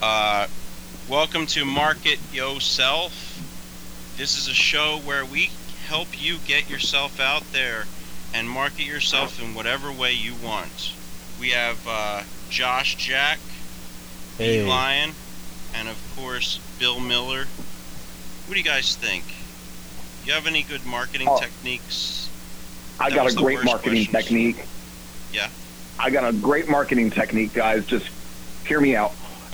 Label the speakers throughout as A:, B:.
A: Uh, welcome to Market Yourself. This is a show where we help you get yourself out there and market yourself in whatever way you want. We have uh, Josh Jack,
B: Hey.
A: B Lion, and of course Bill Miller. What do you guys think? You have any good marketing
C: Oh.
A: techniques?
C: I
A: That
C: got a great marketing
A: questions.
C: technique.
A: Yeah.
C: I got a great marketing technique, guys. Just hear me out.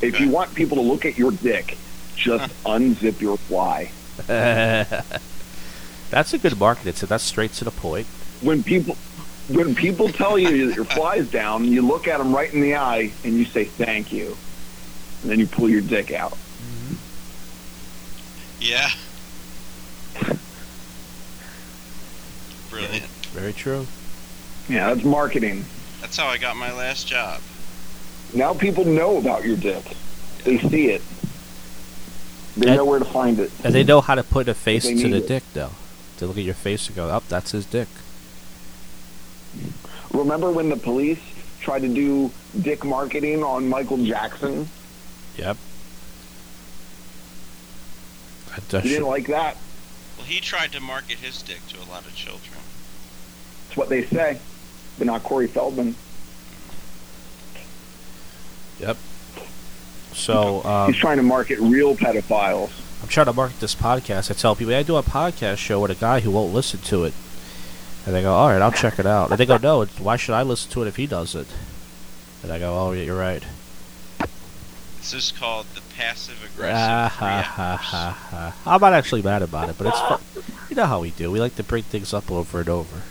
C: If you want people to look at your dick, just unzip your fly.
B: That's a good marketing tip. That's straight to the point.
C: When people when people tell you that your fly's down, you look at them right in the eye and you say thank you, and then you pull your dick out. Mm-hmm.
A: Yeah. Brilliant.
B: Very true.
C: Yeah, that's marketing.
A: That's how I got my last job.
C: Now people know about your dick. They see it. They
B: And-
C: know where to find it.
B: And they know how to put a face to the
C: it.
B: dick, though. To look at your face and go, "Up, that's his dick."
C: Remember when the police tried to do dick marketing on Michael Jackson?
B: Yep. That
C: You
B: does
C: didn't
B: shit.
C: like that.
A: Well, he tried to market his dick to a lot of children.
C: That's what they say, but not Corey Feldman.
B: Yep. So um,
C: He's trying to market real pedophiles.
B: I'm trying to market this podcast. I tell people, I do a podcast show with a guy who won't listen to it. And they go, all right, I'll check it out. And they go, no, why should I listen to it if he does it? And I go, oh, yeah, you're right.
A: This is called the passive aggressive.
B: Ah, ha, ha, ha, ha. I'm not actually mad about it, but it's fun. You know how we do. We like to bring things up over and over.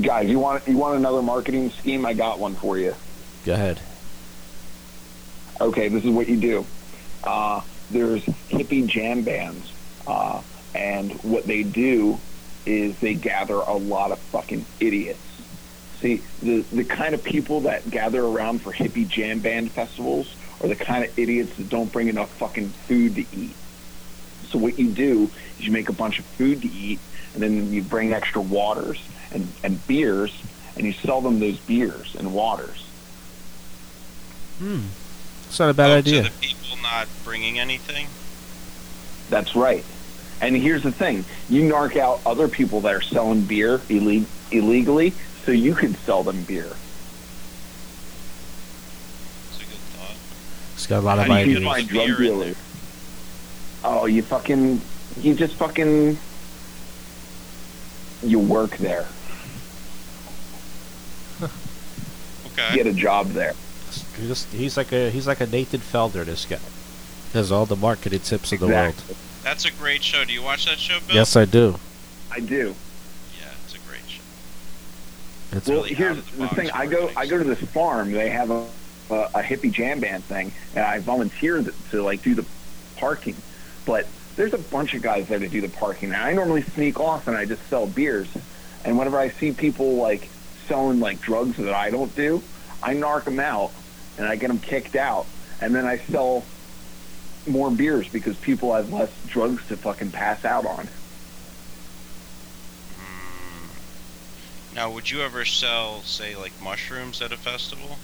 C: Guys, you want you want another marketing scheme? I got one for you.
B: Go ahead.
C: Okay, this is what you do. Uh, there's hippie jam bands, uh, and what they do is they gather a lot of fucking idiots. See, the the kind of people that gather around for hippie jam band festivals are the kind of idiots that don't bring enough fucking food to eat. So what you do is you make a bunch of food to eat, and then you bring extra waters and, and beers, and you sell them those beers and waters.
B: Hmm. It's not a bad
A: oh,
B: idea.
A: To the people not bringing anything.
C: That's right. And here's the thing: you narc out other people that are selling beer ille- illegally, so you can sell them beer.
A: It's a good thought.
B: It's got a lot of
A: How do you
B: ideas.
A: get all
C: find drug
A: beer in
C: dealers. Oh, you fucking, you just fucking, you work there,
A: Okay.
C: get a job there.
B: He's, just, he's like a he's like a Nathan Fielder. This guy has all the marketing tips in the
C: world.
A: That's a great show. Do you watch that show. Bill?
B: Yes, I do.
C: I do.
A: Yeah, it's a great show.
B: It's
C: Well,
A: really
C: here's
A: the
C: the thing: I go, I go to this farm. They have a, a, a hippie jam band thing, and I volunteer th- to like do the parking. But there's a bunch of guys there to do the parking, and I normally sneak off and I just sell beers. And whenever I see people like selling like drugs that I don't do, I narc them out and I get them kicked out, and then I sell more beers because people have less drugs to fucking pass out on.
A: Mm. Now, would you ever sell, say, like mushrooms at a festival?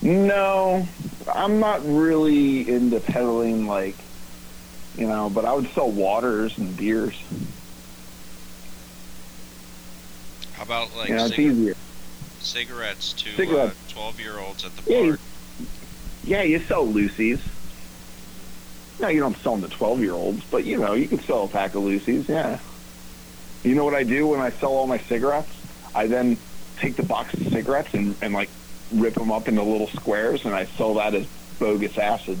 C: No, I'm not really into peddling like, you know, but I would sell waters and beers.
A: How about like
C: you know, it's easier.
A: cigarettes to
C: Cigarettes.
A: uh, twelve-year-olds at the
C: Yeah,
A: bar?
C: you- Yeah, you sell Lucy's. No, you don't sell them to 12 year olds, but you know, you can sell a pack of Lucy's, yeah. You know what I do when I sell all my cigarettes? I then take the box of cigarettes and, and like rip them up into little squares and I sell that as bogus acid.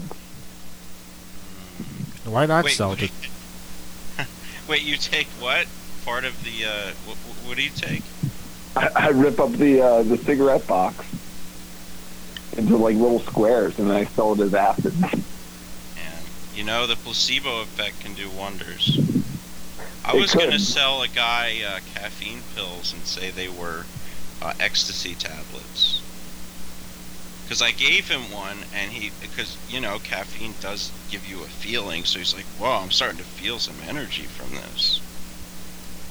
B: Why not
A: Wait,
B: sell
A: wait.
B: it?
A: Wait, you take what? Part of the uh, what, what do you take?
C: I, I rip up the uh, the cigarette box into like little squares and then I sell it as acid.
A: And you know the placebo effect can do wonders. I
C: It
A: was going to sell a guy uh, caffeine pills and say they were uh, ecstasy tablets. Because I gave him one, and he, because you know, caffeine does give you a feeling. So he's like, "Whoa, I'm starting to feel some energy from this."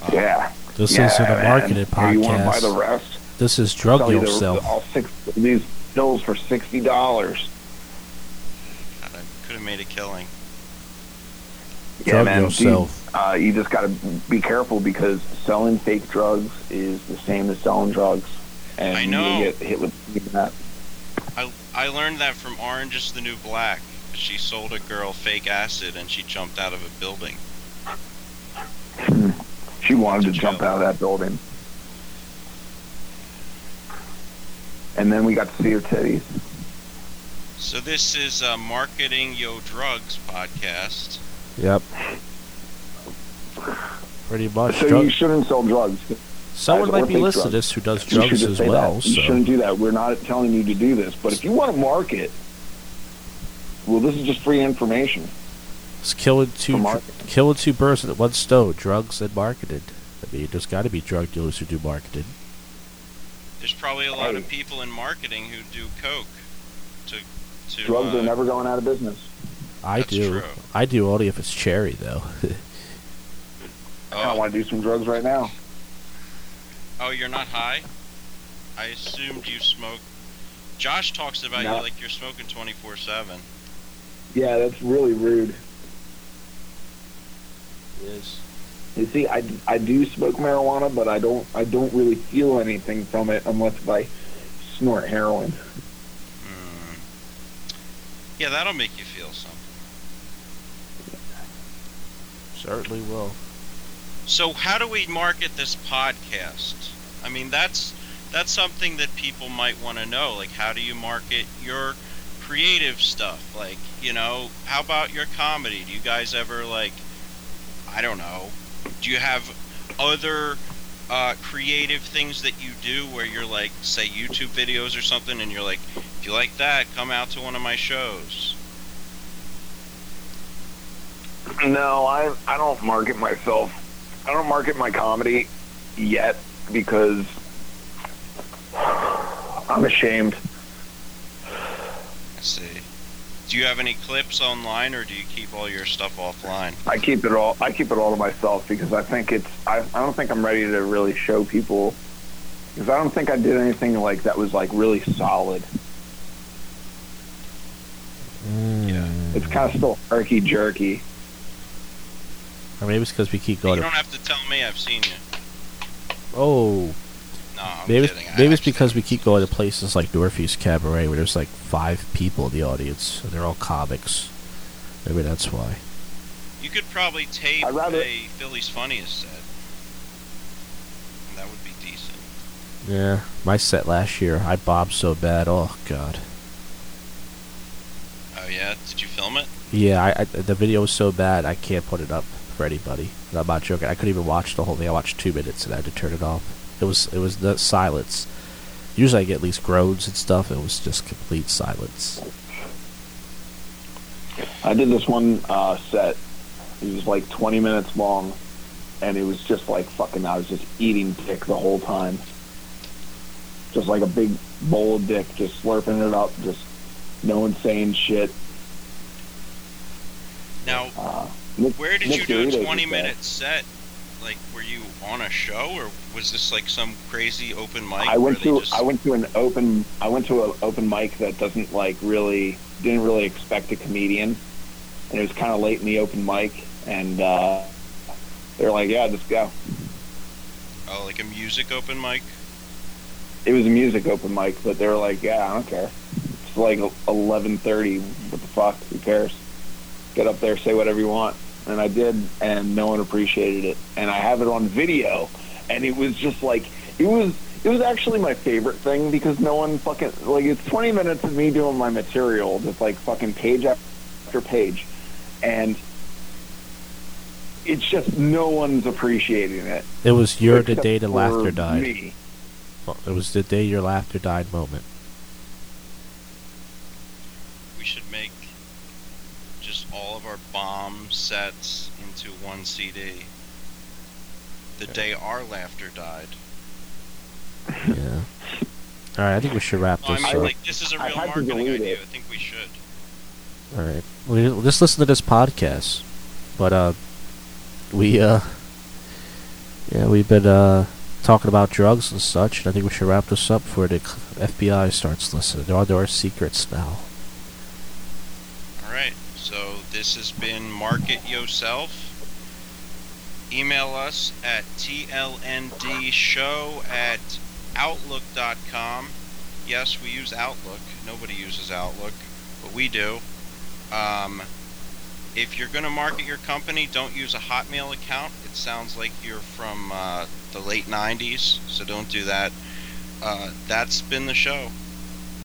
A: Uh,
C: Yeah.
B: This
C: yeah,
B: isn't a
C: man.
B: marketed
C: Here, You want to buy the rest?
B: This is drug
C: Sell you the-
B: yourself.
C: all six these pills for sixty dollars.
A: I could have made a killing.
C: Yeah,
B: Drug
C: man.
B: yourself.
C: Dude, uh, you just got to be careful because selling fake drugs is the same as selling drugs, and
A: I know.
C: you get hit with that.
A: I I learned that from Orange is the New Black. She sold a girl fake acid and she jumped out of a building.
C: She wanted to
A: To
C: jump out of that building, and then we got to see her titties.
A: So this is uh, Marketing Yo Drugs podcast.
B: Yep. Pretty much.
C: So
B: Drug-
C: you shouldn't sell drugs.
B: Someone
C: guys,
B: might be
C: fake
B: listening to this who does
C: You
B: drugs as well.
C: that. You
B: So
C: shouldn't do that. We're not telling you to do this, but if you want to market, well, this is just free information.
B: it's killing
C: For
B: two
C: marketing.
B: killing two birds with one stone: drugs and marketed. I mean, there's got to be drug dealers who do marketing.
A: There's probably a lot of people in marketing who do coke. To to
C: Drugs
A: uh,
C: are never going out of business.
B: I
A: That's
B: do.
A: true.
B: I do only if it's cherry, though.
C: I kind of
A: Oh,
C: want to do some drugs right now.
A: Oh, you're not high? I assumed you smoke. Josh talks about
C: No.
A: you like you're smoking 24/7.
C: Yeah, that's really rude.
B: Is
C: You see, I, I do smoke marijuana, but I don't I don't really feel anything from it unless if I snort heroin.
A: Hmm. Yeah, that'll make you feel something.
B: certainly will.
A: So how do we market this podcast? I mean, that's that's something that people might want to know. Like, how do you market your creative stuff? Like, you know, how about your comedy? Do you guys ever like, I don't know, do you have other uh, creative things that you do where you're like, say, YouTube videos or something, and you're like, if you like that, come out to one of my shows.
C: No, I I don't market myself. I don't market my comedy yet because I'm ashamed.
A: I see. Do you have any clips online, or do you keep all your stuff offline?
C: I keep it all. I keep it all to myself because I think it's. I, I don't think I'm ready to really show people because I don't think I did anything like that was like really solid.
A: Yeah.
C: It's kind of still herky jerky.
B: Or maybe it's because we keep going.
A: You
B: going.
A: don't
B: To,
A: have to tell me. I've seen you.
B: oh,
A: No, I'm
B: maybe
A: kidding. I
B: maybe it's because we keep going to places like Northeast Cabaret where there's like five people in the audience and they're all comics. Maybe that's why.
A: you could probably tape
C: rather-
A: a Philly's funniest set, and that would be decent.
B: Yeah, my set last year, I bombed so bad. Oh god.
A: Oh yeah, did you film it?
B: Yeah, I, I the video was so bad I can't put it up for anybody. And I'm not joking. I couldn't even watch the whole thing. I watched two minutes and I had to turn it off. It was it was the silence. Usually I get at least groans and stuff. It was just complete silence.
C: I did this one uh, set. It was like 20 minutes long, and it was just like fucking. I was just eating dick the whole time. Just like a big bowl of dick, just slurping it up. Just no one saying shit.
A: Now,
C: Uh, Nick,
A: where did
C: Nick
A: you do
C: Doritos
A: a 20
C: there.
A: minute set? Like, were you on a show, or was this like some crazy open mic?
C: I went to
A: just-
C: I went to an open I went to an open mic that doesn't like really didn't really expect a comedian, and it was kind of late in the open mic, and uh, they're like, yeah, just go.
A: Oh, like a music open mic.
C: It was a music open mic, but they were like, yeah, I don't care. It's like eleven thirty. What the fuck? Who cares? Get up there, say whatever you want. And I did, and no one appreciated it. And I have it on video, and it was just like it was. It was actually my favorite thing because no one fucking like it's twenty minutes of me doing my material, just like fucking page after page, and it's just no one's appreciating it.
B: It was your the day the laughter died.
C: Me.
B: Well, It was the day your laughter died moment.
A: We should make just all of our bomb sets into one CD. The day our laughter died.
B: Yeah. All right, I think we should wrap
A: No, I
B: this
A: mean,
B: up.
A: like this is a
C: I
A: real
C: had to
A: marketing
C: delete
A: idea.
C: it.
A: I think we should.
B: All right. Well, just listen to this podcast. But uh, we uh, yeah, we've been uh talking about drugs and such, and I think we should wrap this up before the FBI starts listening. There are, there are secrets now.
A: This has been Market Yourself. Email us at tlndshow at outlook.com. Yes, we use Outlook. Nobody uses Outlook, but we do. Um, if you're going to market your company, don't use a Hotmail account. It sounds like you're from uh, the late 90s, so don't do that. Uh, that's been the show.